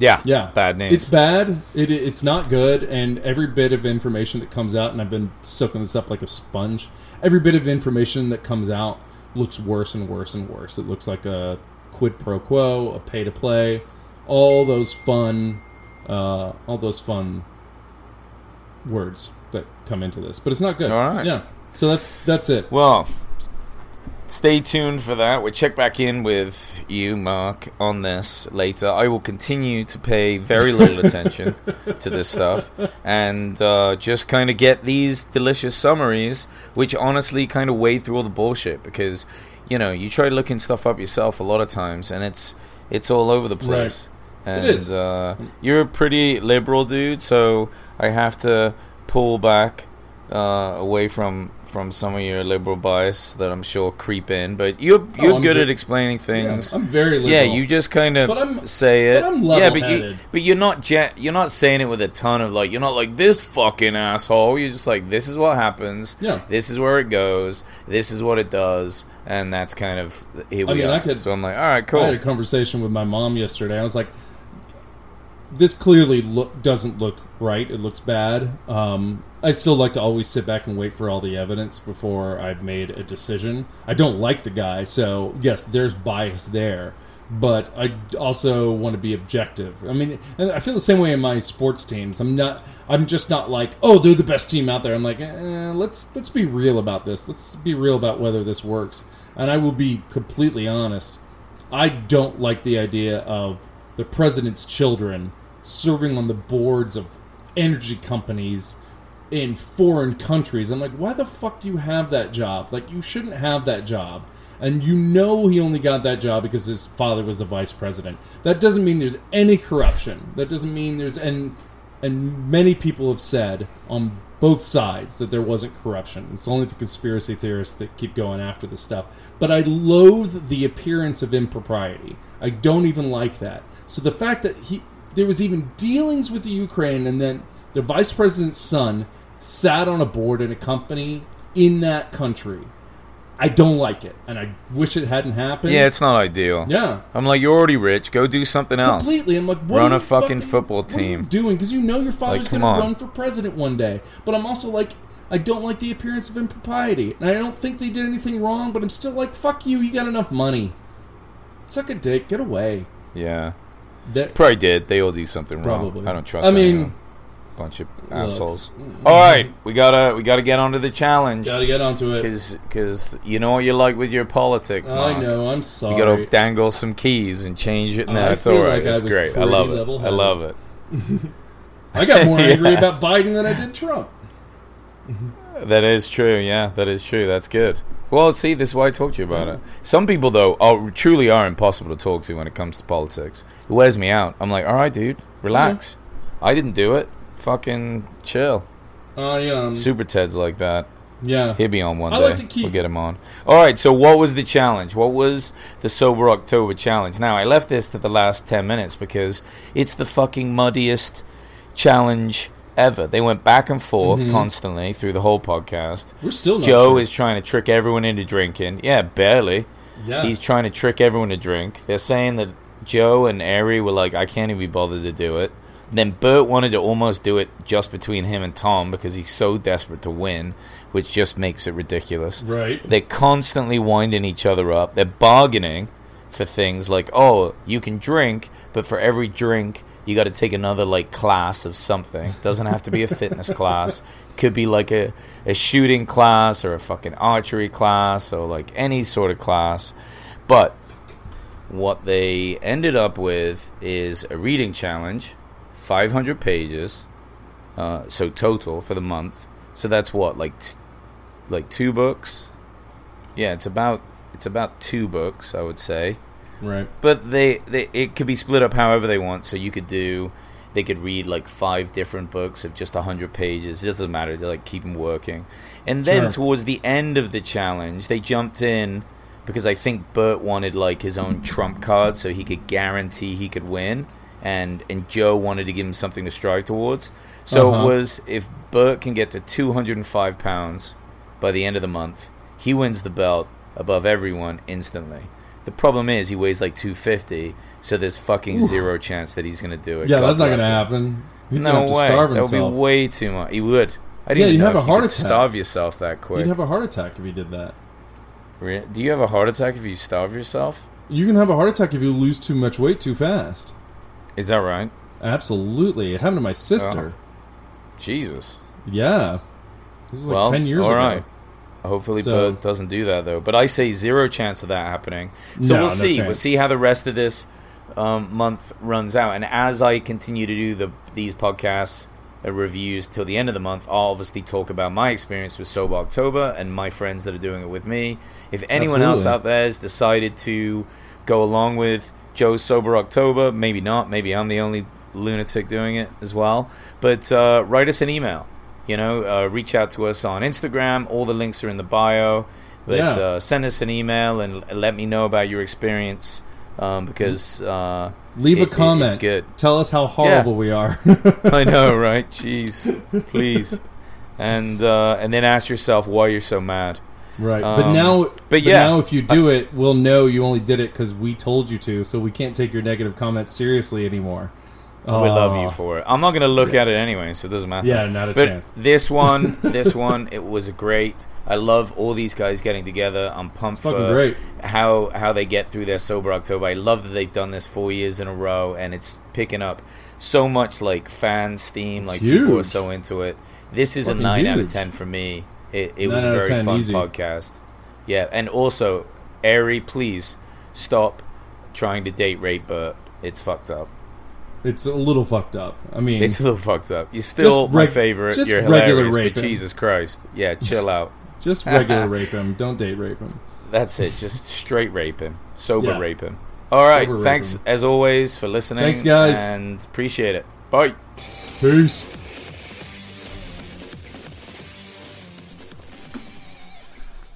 Yeah, Yeah, bad names. It's bad. It, it's not good, and every bit of information that comes out, and I've been soaking this up like a sponge. Every bit of information that comes out looks worse and worse and worse. It looks like a quid pro quo, a pay to play, all those fun, uh, all those fun words that come into this. But it's not good. All right. Yeah. So that's that's it. Well, stay tuned for that. We'll check back in with you, Mark, on this later. I will continue to pay very little attention to this stuff and uh, just kind of get these delicious summaries, which honestly kind of wade through all the bullshit because, you know, you try looking stuff up yourself a lot of times and it's it's all over the place. And is. Uh, you're a pretty liberal dude, so I have to pull back uh, away from from some of your liberal bias that I'm sure creep in. But you're oh, you're Oh, good ve- at explaining Yeah, things. I'm very liberal. Yeah, you just kind of say it. but I'm yeah, but you but you're not you're not saying it with a ton of like you're not like this fucking asshole. You're just like this is what happens. Yeah. This is where it goes. This is what it does, and that's kind of here we I mean, are. I could- so I'm like, all right, cool. I had a conversation with my mom yesterday. I was like, "This clearly look doesn't look right. It looks bad." Um, I still like to always sit back and wait for all the evidence before I've made a decision. I don't like the guy, so yes, there's bias there. but I also want to be objective. I mean, I feel the same way in my sports teams. I'm not. I'm just not like, oh, they're the best team out there. I'm like, eh, let's let's be real about this. Let's be real about whether this works. And I will be completely honest. I don't like the idea of the president's children serving on the boards of energy companies in foreign countries. I'm like, why the fuck do you have that job? Like, you shouldn't have that job. And you know he only got that job because his father was the vice president. That doesn't mean there's any corruption. That doesn't mean there's and and many people have said on both sides that there wasn't corruption. It's only the conspiracy theorists that keep going after this stuff. But I loathe the appearance of impropriety. I don't even like that. So the fact that he there was even dealings with the Ukraine and then the vice president's son sat on a board in a company in that country. I don't like it, and I wish it hadn't happened. Yeah, it's not ideal. yeah, I'm like, you're already rich. Go do something else. completely. I'm like, what Run are a you fucking football what are you team. doing because you know your father's come going to run for president one day. But I'm also like, I don't like the appearance of impropriety, and I don't think they did anything wrong. But I'm still like, fuck you. You got enough money. Suck a dick. Get away. Yeah, That probably did. They all do something wrong. Probably. I don't trust. I mean- anyone. bunch of assholes. Mm-hmm. All right, we gotta we gotta get onto the challenge gotta get onto it. because because you know what you like with your politics. Mark. I know. I'm sorry. You gotta dangle some keys and change it. No, oh, I it's all right. like it's great. I love it. I love it. I got more Yeah. angry about Biden than I did Trump. That is true. Yeah, that is true. That's good. Well, see, this is why I talked to you about it. Some people, though, are truly are impossible to talk to when it comes to politics. It wears me out. I'm like, all right, dude, relax. I didn't do it. Fucking chill. I um, Super Ted's like that. yeah. He'll be on one I day. like to keep- We'll get him on. All right. So, what was the challenge? What was the sober October challenge? Now, I left this to the last ten minutes because it's the fucking muddiest challenge ever. They went back and forth Mhm. constantly through the whole podcast. We're still not Joe sure. is trying to trick everyone into drinking. Yeah, barely. yeah. He's trying to trick everyone to drink. They're saying that Joe and Ari were like, I can't even be bothered to do it. Then Bert wanted to almost do it just between him and Tom because he's so desperate to win, which just makes it ridiculous. right. They're constantly winding each other up. They're bargaining for things like, oh, you can drink, but for every drink, you got to take another like class of something. Doesn't have to be a fitness class. Could be like a, a shooting class or a fucking archery class or like any sort of class. But what they ended up with is a reading challenge, 500 pages, uh, so total for the month. So that's what like t- like two books. Yeah, it's about it's about two books, I would say. Right. But they, they it could be split up however they want. So you could do they could read like five different books of just 100 pages. It doesn't matter. They like keep them working. And then Sure. towards the end of the challenge, they jumped in because I think Bert wanted like his own trump card so he could guarantee he could win. And and Joe wanted to give him something to strive towards. So Uh-huh. it was if Bert can get to 205 pounds by the end of the month, he wins the belt above everyone instantly. The problem is he weighs like 250, so there's fucking zero chance that he's going to do it. Yeah, God that's not going to happen. He's no going to have way. to starve that would be way too much. He would. I didn't Yeah, know have a heart attack. starve yourself that quick. You'd have a heart attack if you did that. Do you have a heart attack if you starve yourself? You can have a heart attack if you lose too much weight too fast. Is that right? Absolutely. It happened to my sister. Uh-huh. Jesus. Yeah. This was like 10 years all ago. right. Hopefully, So- Bert doesn't do that though. But I say zero chance of that happening. So No, we'll no see. We'll see how the rest of this um, month runs out. And as I continue to do the these podcasts uh, reviews till the end of the month, I'll obviously talk about my experience with Sober October and my friends that are doing it with me. If anyone else out there has decided to go along with Joe's Sober October, maybe not. Maybe I'm the only lunatic doing it as well. But uh, write us an email. You know, uh, reach out to us on Instagram. All the links are in the bio. But Yeah. uh, send us an email and let me know about your experience um, because uh, Leave it- a it- comment. it's good. Tell us how horrible we are. I know, right? Jeez, please. And uh, and then ask yourself why you're so mad. right. but Um, now but but yeah, now if you do it, we'll know you only did it cuz we told you to, so we can't take your negative comments seriously anymore. We love you for it. I'm not going to look at it anyway, so it doesn't matter. Yeah, not a but chance. This one, this one, it was great. I love all these guys getting together. I'm pumped Fucking for great. how how they get through their sober October. I love that they've done this four years in a row, and it's picking up so much like fan steam. It's like people are so into it. This is Fucking a nine out of ten for me. It, it was a very 10, fun easy. podcast. Yeah, and also, Ari, please stop trying to date rape Bert. It's fucked up. It's a little fucked up. I mean, It's a little fucked up. You're still Just my favorite. just You're regular rape him. Jesus Christ, yeah, chill out. just regular rape him. Don't date rape him. That's it. Just straight rape him, sober Yeah. rape him. All right. Sober Thanks as always for listening. Thanks, guys. and appreciate it. Bye. Peace.